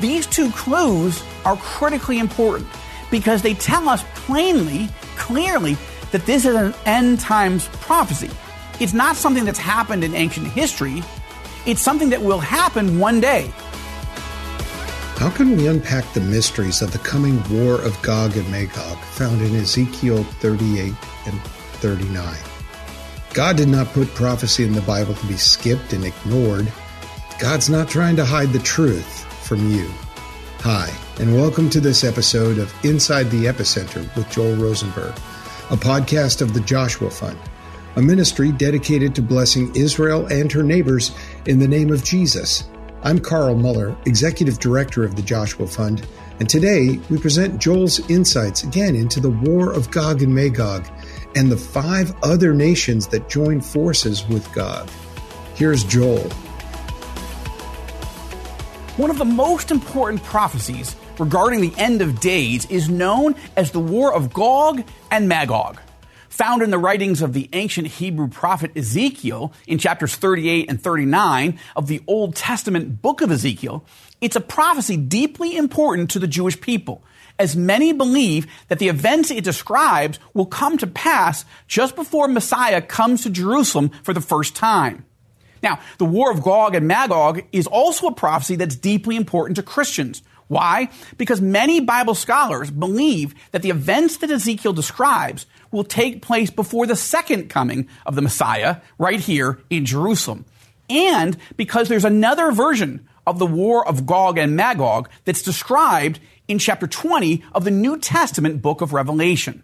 These two clues are critically important because they tell us plainly, clearly, that this is an end times prophecy. It's not something that's happened in ancient history, it's something that will happen one day. How can we unpack the mysteries of the coming war of Gog and Magog found in Ezekiel 38 and 39? God did not put prophecy in the Bible to be skipped and ignored. God's not trying to hide the truth from you. Hi, and welcome to this episode of Inside the Epicenter with Joel Rosenberg, a podcast of the Joshua Fund, a ministry dedicated to blessing Israel and her neighbors in the name of Jesus. I'm Carl Moeller, Executive Director of the Joshua Fund, and today we present Joel's insights again into the war of Gog and Magog and the five other nations that join forces with Gog. Here's Joel. One of the most important prophecies regarding the end of days is known as the War of Gog and Magog found in the writings of the ancient Hebrew prophet Ezekiel in chapters 38 and 39 of the Old Testament book of Ezekiel, it's a prophecy deeply important to the Jewish people, as many believe that the events it describes will come to pass just before Messiah comes to Jerusalem for the first time. Now, the war of Gog and Magog is also a prophecy that's deeply important to Christians. Why? Because many Bible scholars believe that the events that Ezekiel describes will take place before the second coming of the Messiah right here in Jerusalem. And because there's another version of the war of Gog and Magog that's described in chapter 20 of the New Testament book of Revelation.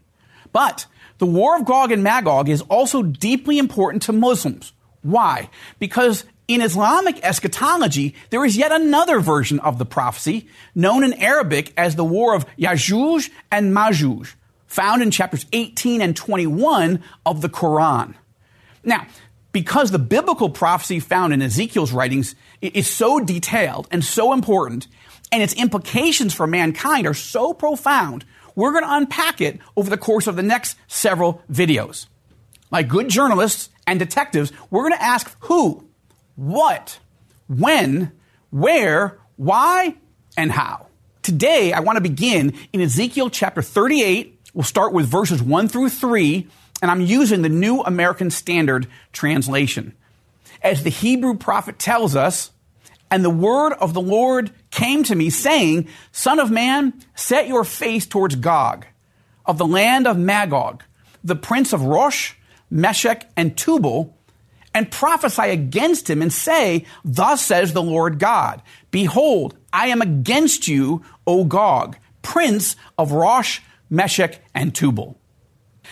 But the war of Gog and Magog is also deeply important to Muslims. Why? Because in Islamic eschatology, there is yet another version of the prophecy, known in Arabic as the War of Yajuj and Majuj, found in chapters 18 and 21 of the Quran. Now, because the biblical prophecy found in Ezekiel's writings is so detailed and so important, and its implications for mankind are so profound, we're going to unpack it over the course of the next several videos. Like good journalists and detectives, we're going to ask who, what, when, where, why, and how. Today, I want to begin in Ezekiel chapter 38, We'll start with verses 1 through 3, and I'm using the New American Standard Translation. As the Hebrew prophet tells us, and the word of the Lord came to me, saying, Son of man, set your face towards Gog, of the land of Magog, the prince of Rosh, Meshech, and Tubal, and prophesy against him, and say, Thus says the Lord God, Behold, I am against you, O Gog, prince of Rosh, Meshech, and Tubal.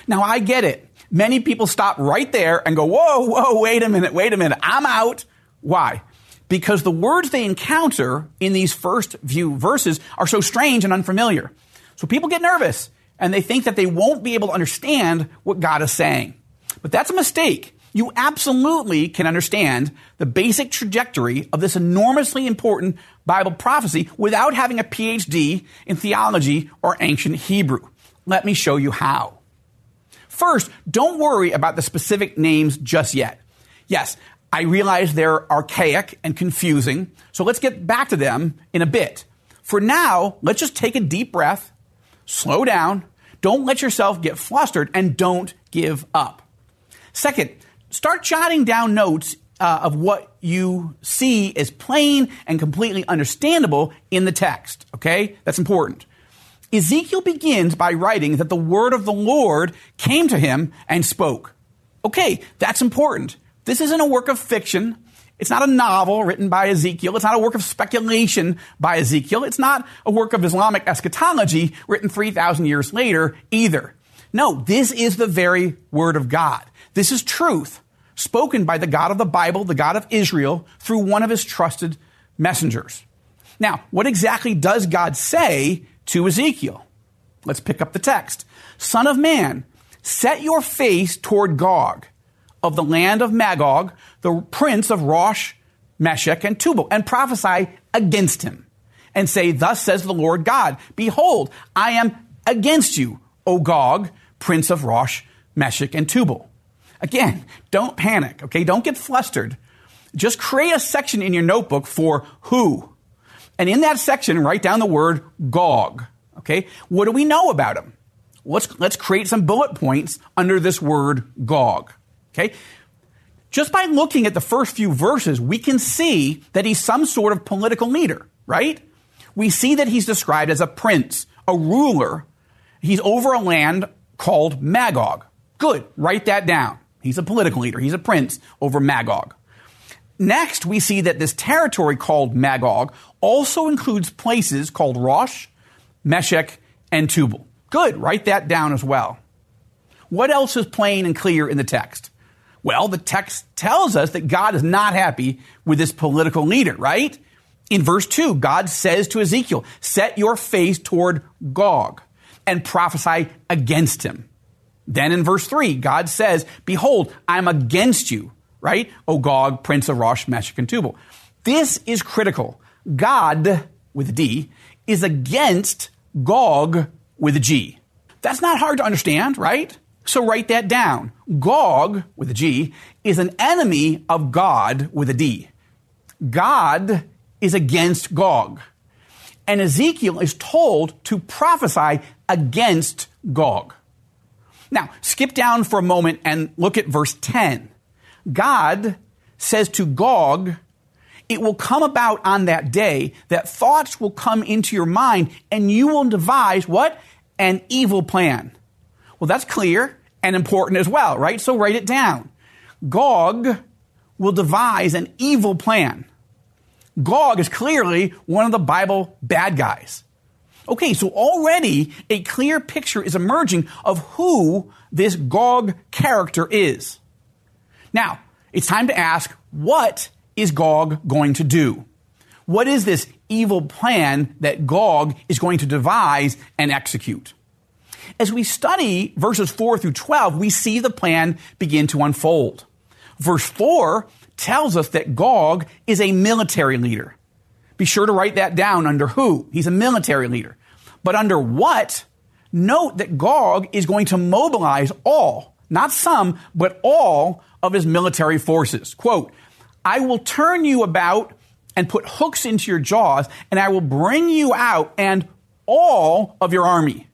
Now I get it. Many people stop right there and go, whoa, whoa, wait a minute, wait a minute, I'm out. Why? Because the words they encounter in these first few verses are so strange and unfamiliar. So people get nervous and they think that they won't be able to understand what God is saying. But that's a mistake. You absolutely can understand the basic trajectory of this enormously important Bible prophecy without having a PhD in theology or ancient Hebrew. Let me show you how. First, don't worry about the specific names just yet. Yes, I realize they're archaic and confusing, so let's get back to them in a bit. For now, let's just take a deep breath, slow down, don't let yourself get flustered, and don't give up. Second, start jotting down notes uh, of what you see as plain and completely understandable in the text. Okay? That's important. Ezekiel begins by writing that the word of the Lord came to him and spoke. Okay, that's important. This isn't a work of fiction. It's not a novel written by Ezekiel. It's not a work of speculation by Ezekiel. It's not a work of Islamic eschatology written 3,000 years later either. No, this is the very word of God. This is truth spoken by the God of the Bible, the God of Israel, through one of his trusted messengers. Now, what exactly does God say to Ezekiel? Let's pick up the text. Son of man, set your face toward Gog of the land of Magog, the prince of Rosh, Meshech, and Tubal, and prophesy against him, and say, Thus says the Lord God, Behold, I am against you, O Gog, prince of Rosh, Meshech, and Tubal. Again, don't panic, okay? Don't get flustered. Just create a section in your notebook for who. And in that section, write down the word Gog. Okay? What do we know about him? Let's, let's create some bullet points under this word Gog. Okay? Just by looking at the first few verses, we can see that he's some sort of political leader, right? We see that he's described as a prince, a ruler. He's over a land called Magog. Good, write that down. He's a political leader. He's a prince over Magog. Next, we see that this territory called Magog also includes places called Rosh, Meshech, and Tubal. Good, write that down as well. What else is plain and clear in the text? Well, the text tells us that God is not happy with this political leader, right? In verse 2, God says to Ezekiel, Set your face toward Gog and prophesy against him. Then in verse 3, God says, Behold, I'm against you, right? O Gog, prince of Rosh, Meshech, and Tubal. This is critical. God, with a D, is against Gog with a G. That's not hard to understand, right? So write that down. Gog, with a G, is an enemy of God with a D. God is against Gog. And Ezekiel is told to prophesy against Gog. Now, skip down for a moment and look at verse 10. God says to Gog, it will come about on that day that thoughts will come into your mind and you will devise what? An evil plan. Well, that's clear and important as well, right? So write it down. Gog will devise an evil plan. Gog is clearly one of the Bible bad guys. Okay, so already a clear picture is emerging of who this Gog character is. Now, it's time to ask what is Gog going to do? What is this evil plan that Gog is going to devise and execute? As we study verses 4 through 12, we see the plan begin to unfold. Verse 4 tells us that Gog is a military leader. Be sure to write that down under who. He's a military leader. But under what? Note that Gog is going to mobilize all, not some, but all of his military forces. Quote, I will turn you about and put hooks into your jaws, and I will bring you out and all of your army.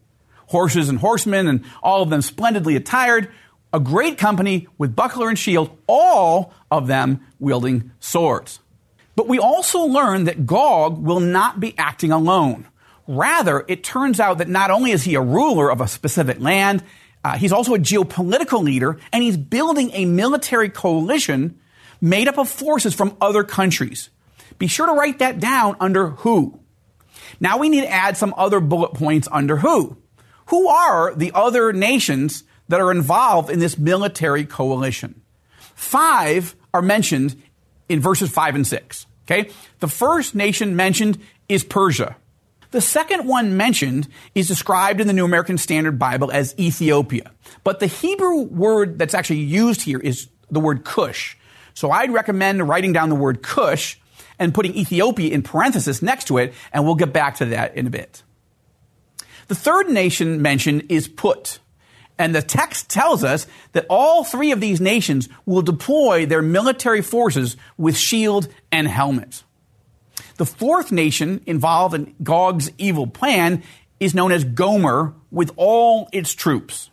Horses and horsemen, and all of them splendidly attired, a great company with buckler and shield, all of them wielding swords. But we also learn that Gog will not be acting alone. Rather, it turns out that not only is he a ruler of a specific land, uh, he's also a geopolitical leader, and he's building a military coalition made up of forces from other countries. Be sure to write that down under who. Now we need to add some other bullet points under who. Who are the other nations that are involved in this military coalition? Five are mentioned in verses five and six. Okay. The first nation mentioned is Persia. The second one mentioned is described in the New American Standard Bible as Ethiopia. But the Hebrew word that's actually used here is the word Cush. So I'd recommend writing down the word Cush and putting Ethiopia in parenthesis next to it, and we'll get back to that in a bit. The third nation mentioned is Put. And the text tells us that all three of these nations will deploy their military forces with shield and helmet. The fourth nation involved in Gog's evil plan is known as Gomer with all its troops.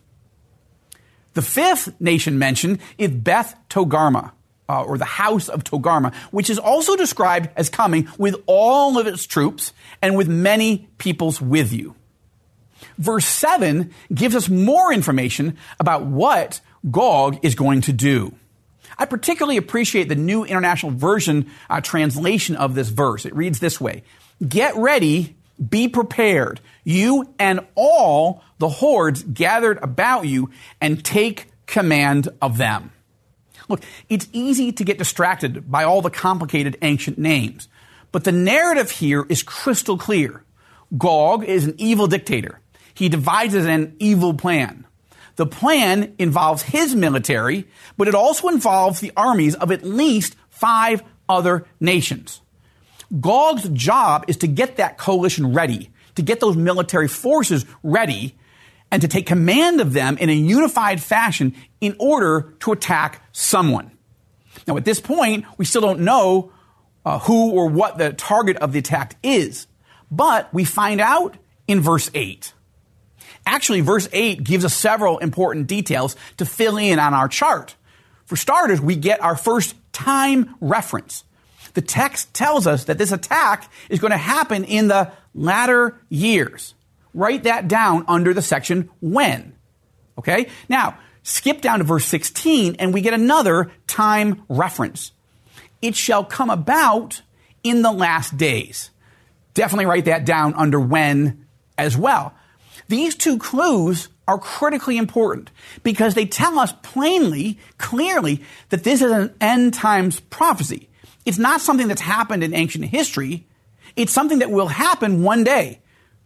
The fifth nation mentioned is Beth Togarmah, uh, or the house of Togarmah, which is also described as coming with all of its troops and with many peoples with you. Verse 7 gives us more information about what Gog is going to do. I particularly appreciate the New International Version uh, translation of this verse. It reads this way Get ready, be prepared, you and all the hordes gathered about you, and take command of them. Look, it's easy to get distracted by all the complicated ancient names, but the narrative here is crystal clear. Gog is an evil dictator. He devises an evil plan. The plan involves his military, but it also involves the armies of at least five other nations. Gog's job is to get that coalition ready, to get those military forces ready, and to take command of them in a unified fashion in order to attack someone. Now, at this point, we still don't know uh, who or what the target of the attack is. But we find out in verse 8. Actually, verse 8 gives us several important details to fill in on our chart. For starters, we get our first time reference. The text tells us that this attack is going to happen in the latter years. Write that down under the section when. Okay? Now, skip down to verse 16 and we get another time reference. It shall come about in the last days. Definitely write that down under when as well. These two clues are critically important because they tell us plainly, clearly, that this is an end times prophecy. It's not something that's happened in ancient history. It's something that will happen one day.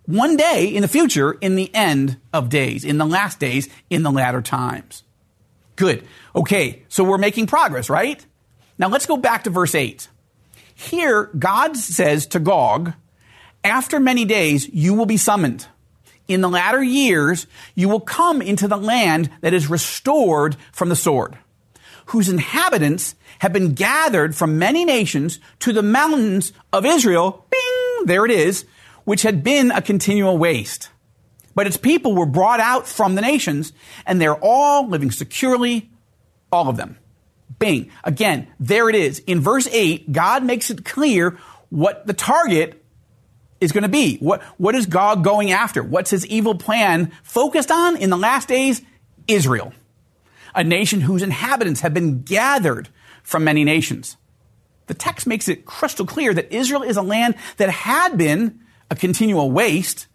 One day in the future, in the end of days, in the last days, in the latter times. Good. Okay, so we're making progress, right? Now let's go back to verse 8. Here, God says to Gog, after many days, you will be summoned in the latter years, you will come into the land that is restored from the sword, whose inhabitants have been gathered from many nations to the mountains of Israel. Bing! There it is, which had been a continual waste. But its people were brought out from the nations, and they're all living securely, all of them. Bing. Again, there it is. In verse 8, God makes it clear what the target is going to be? What, what is God going after? What's his evil plan focused on in the last days? Israel, a nation whose inhabitants have been gathered from many nations. The text makes it crystal clear that Israel is a land that had been a continual waste,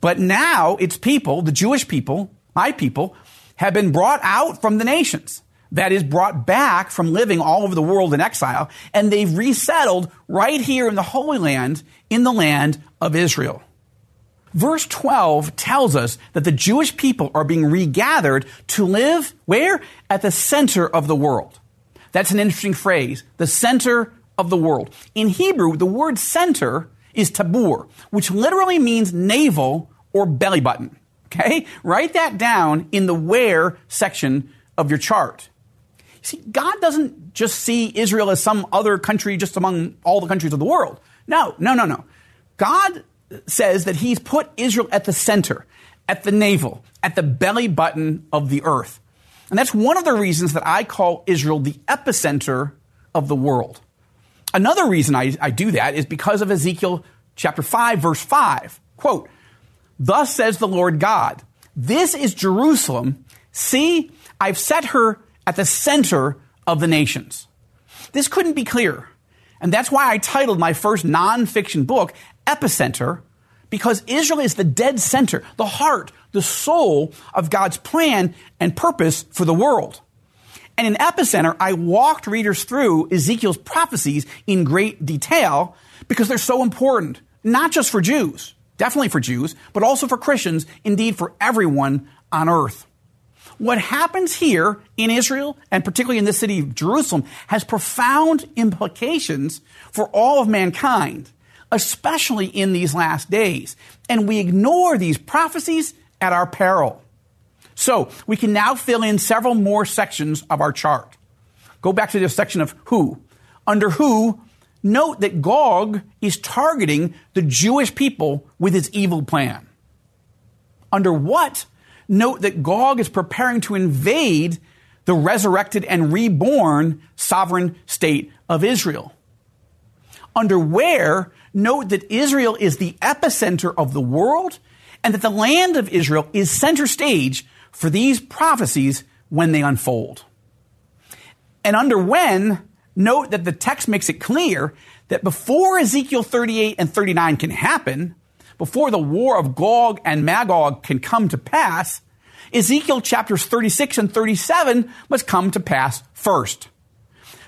but now its people, the Jewish people, my people, have been brought out from the nations that is brought back from living all over the world in exile, and they've resettled right here in the Holy Land, in the land of Israel. Verse 12 tells us that the Jewish people are being regathered to live where? At the center of the world. That's an interesting phrase, the center of the world. In Hebrew, the word center is tabur, which literally means navel or belly button. Okay? Write that down in the where section of your chart. See, God doesn't just see Israel as some other country just among all the countries of the world. No, no, no, no. God says that He's put Israel at the center, at the navel, at the belly button of the earth. And that's one of the reasons that I call Israel the epicenter of the world. Another reason I, I do that is because of Ezekiel chapter 5, verse 5. Quote, Thus says the Lord God, This is Jerusalem. See, I've set her at the center of the nations. This couldn't be clearer. And that's why I titled my first nonfiction book Epicenter, because Israel is the dead center, the heart, the soul of God's plan and purpose for the world. And in Epicenter, I walked readers through Ezekiel's prophecies in great detail because they're so important, not just for Jews, definitely for Jews, but also for Christians, indeed for everyone on earth. What happens here in Israel, and particularly in the city of Jerusalem, has profound implications for all of mankind, especially in these last days. And we ignore these prophecies at our peril. So we can now fill in several more sections of our chart. Go back to the section of who. Under who, note that Gog is targeting the Jewish people with his evil plan. Under what, note that Gog is preparing to invade the resurrected and reborn sovereign state of Israel. Under where, note that Israel is the epicenter of the world and that the land of Israel is center stage for these prophecies when they unfold. And under when, note that the text makes it clear that before Ezekiel 38 and 39 can happen, before the war of Gog and Magog can come to pass, Ezekiel chapters 36 and 37 must come to pass first.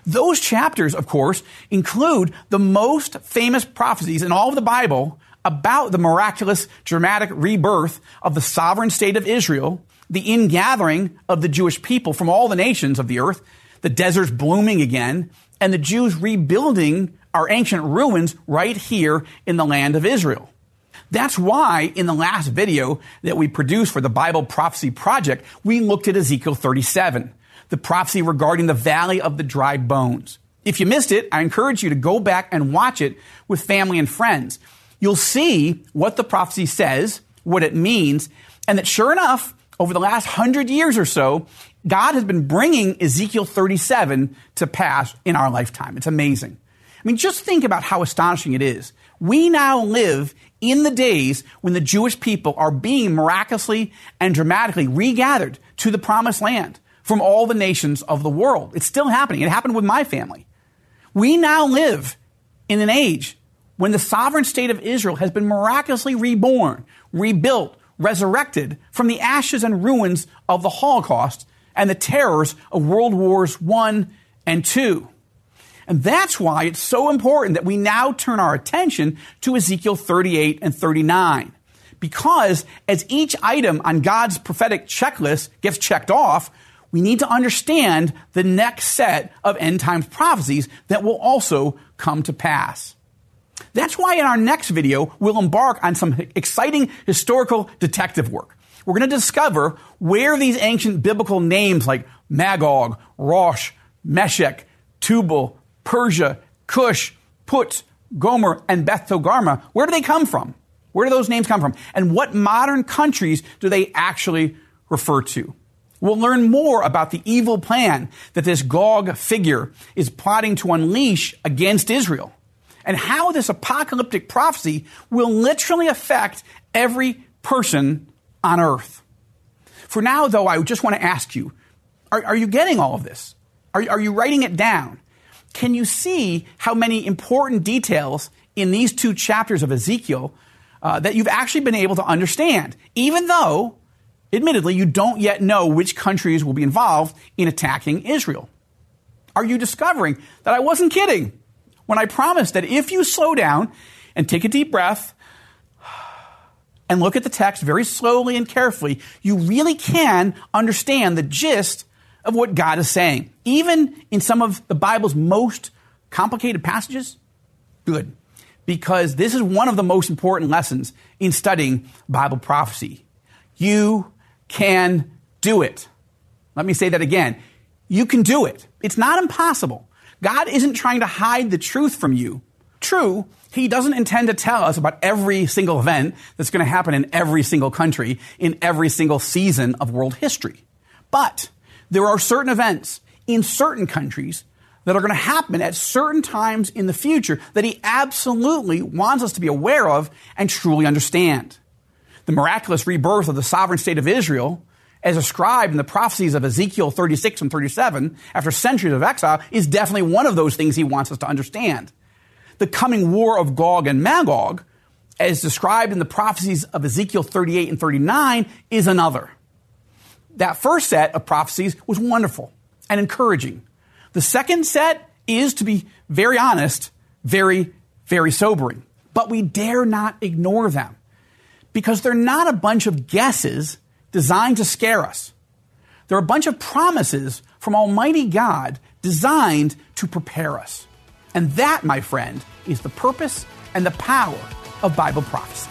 Those chapters, of course, include the most famous prophecies in all of the Bible about the miraculous, dramatic rebirth of the sovereign state of Israel, the ingathering of the Jewish people from all the nations of the earth, the deserts blooming again, and the Jews rebuilding our ancient ruins right here in the land of Israel. That's why in the last video that we produced for the Bible Prophecy Project, we looked at Ezekiel 37, the prophecy regarding the valley of the dry bones. If you missed it, I encourage you to go back and watch it with family and friends. You'll see what the prophecy says, what it means, and that sure enough, over the last hundred years or so, God has been bringing Ezekiel 37 to pass in our lifetime. It's amazing. I mean, just think about how astonishing it is. We now live in the days when the Jewish people are being miraculously and dramatically regathered to the promised land from all the nations of the world. It's still happening. It happened with my family. We now live in an age when the sovereign state of Israel has been miraculously reborn, rebuilt, resurrected from the ashes and ruins of the Holocaust and the terrors of World Wars I and II. And that's why it's so important that we now turn our attention to Ezekiel 38 and 39. Because as each item on God's prophetic checklist gets checked off, we need to understand the next set of end times prophecies that will also come to pass. That's why in our next video, we'll embark on some exciting historical detective work. We're going to discover where these ancient biblical names like Magog, Rosh, Meshech, Tubal, Persia, Cush, Put, Gomer, and Beth Togarmah, where do they come from? Where do those names come from? And what modern countries do they actually refer to? We'll learn more about the evil plan that this Gog figure is plotting to unleash against Israel and how this apocalyptic prophecy will literally affect every person on earth. For now, though, I just want to ask you are, are you getting all of this? Are, are you writing it down? Can you see how many important details in these two chapters of Ezekiel uh, that you've actually been able to understand, even though, admittedly, you don't yet know which countries will be involved in attacking Israel? Are you discovering that I wasn't kidding when I promised that if you slow down and take a deep breath and look at the text very slowly and carefully, you really can understand the gist of what God is saying, even in some of the Bible's most complicated passages? Good. Because this is one of the most important lessons in studying Bible prophecy. You can do it. Let me say that again. You can do it. It's not impossible. God isn't trying to hide the truth from you. True, He doesn't intend to tell us about every single event that's going to happen in every single country in every single season of world history. But there are certain events in certain countries that are going to happen at certain times in the future that he absolutely wants us to be aware of and truly understand. The miraculous rebirth of the sovereign state of Israel, as described in the prophecies of Ezekiel 36 and 37 after centuries of exile, is definitely one of those things he wants us to understand. The coming war of Gog and Magog, as described in the prophecies of Ezekiel 38 and 39, is another that first set of prophecies was wonderful and encouraging. The second set is, to be very honest, very, very sobering. But we dare not ignore them because they're not a bunch of guesses designed to scare us. They're a bunch of promises from Almighty God designed to prepare us. And that, my friend, is the purpose and the power of Bible prophecy.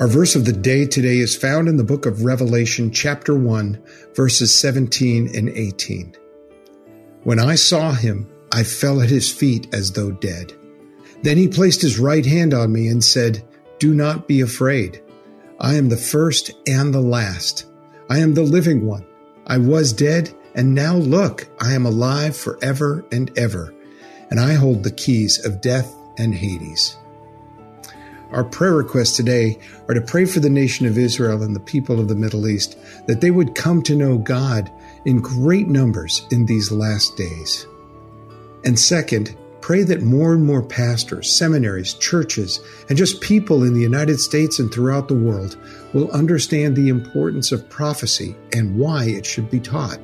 Our verse of the day today is found in the book of Revelation, chapter 1, verses 17 and 18. When I saw him, I fell at his feet as though dead. Then he placed his right hand on me and said, Do not be afraid. I am the first and the last. I am the living one. I was dead, And now look, I am alive forever and ever, and I hold the keys of death and Hades. Our prayer requests today are to pray for the nation of Israel and the people of the Middle East that they would come to know God in great numbers in these last days. And second, pray that more and more pastors, seminaries, churches, and just people in the United States and throughout the world will understand the importance of prophecy and why it should be taught.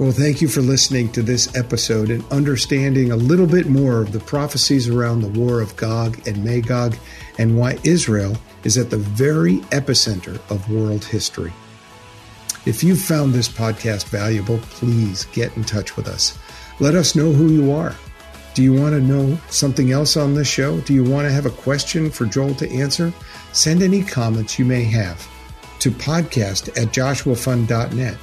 Well, thank you for listening to this episode and understanding a little bit more of the prophecies around the war of Gog and Magog and why Israel is at the very epicenter of world history. If you've found this podcast valuable, please get in touch with us. Let us know who you are. Do you want to know something else on this show? Do you want to have a question for Joel to answer? Send any comments you may have to podcast at joshuafund.net.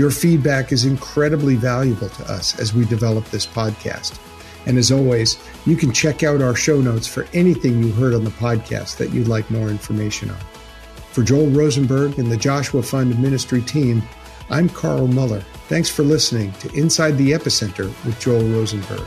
Your feedback is incredibly valuable to us as we develop this podcast. And as always, you can check out our show notes for anything you heard on the podcast that you'd like more information on. For Joel Rosenberg and the Joshua Fund Ministry team, I'm Carl Moeller. Thanks for listening to Inside the Epicenter with Joel Rosenberg.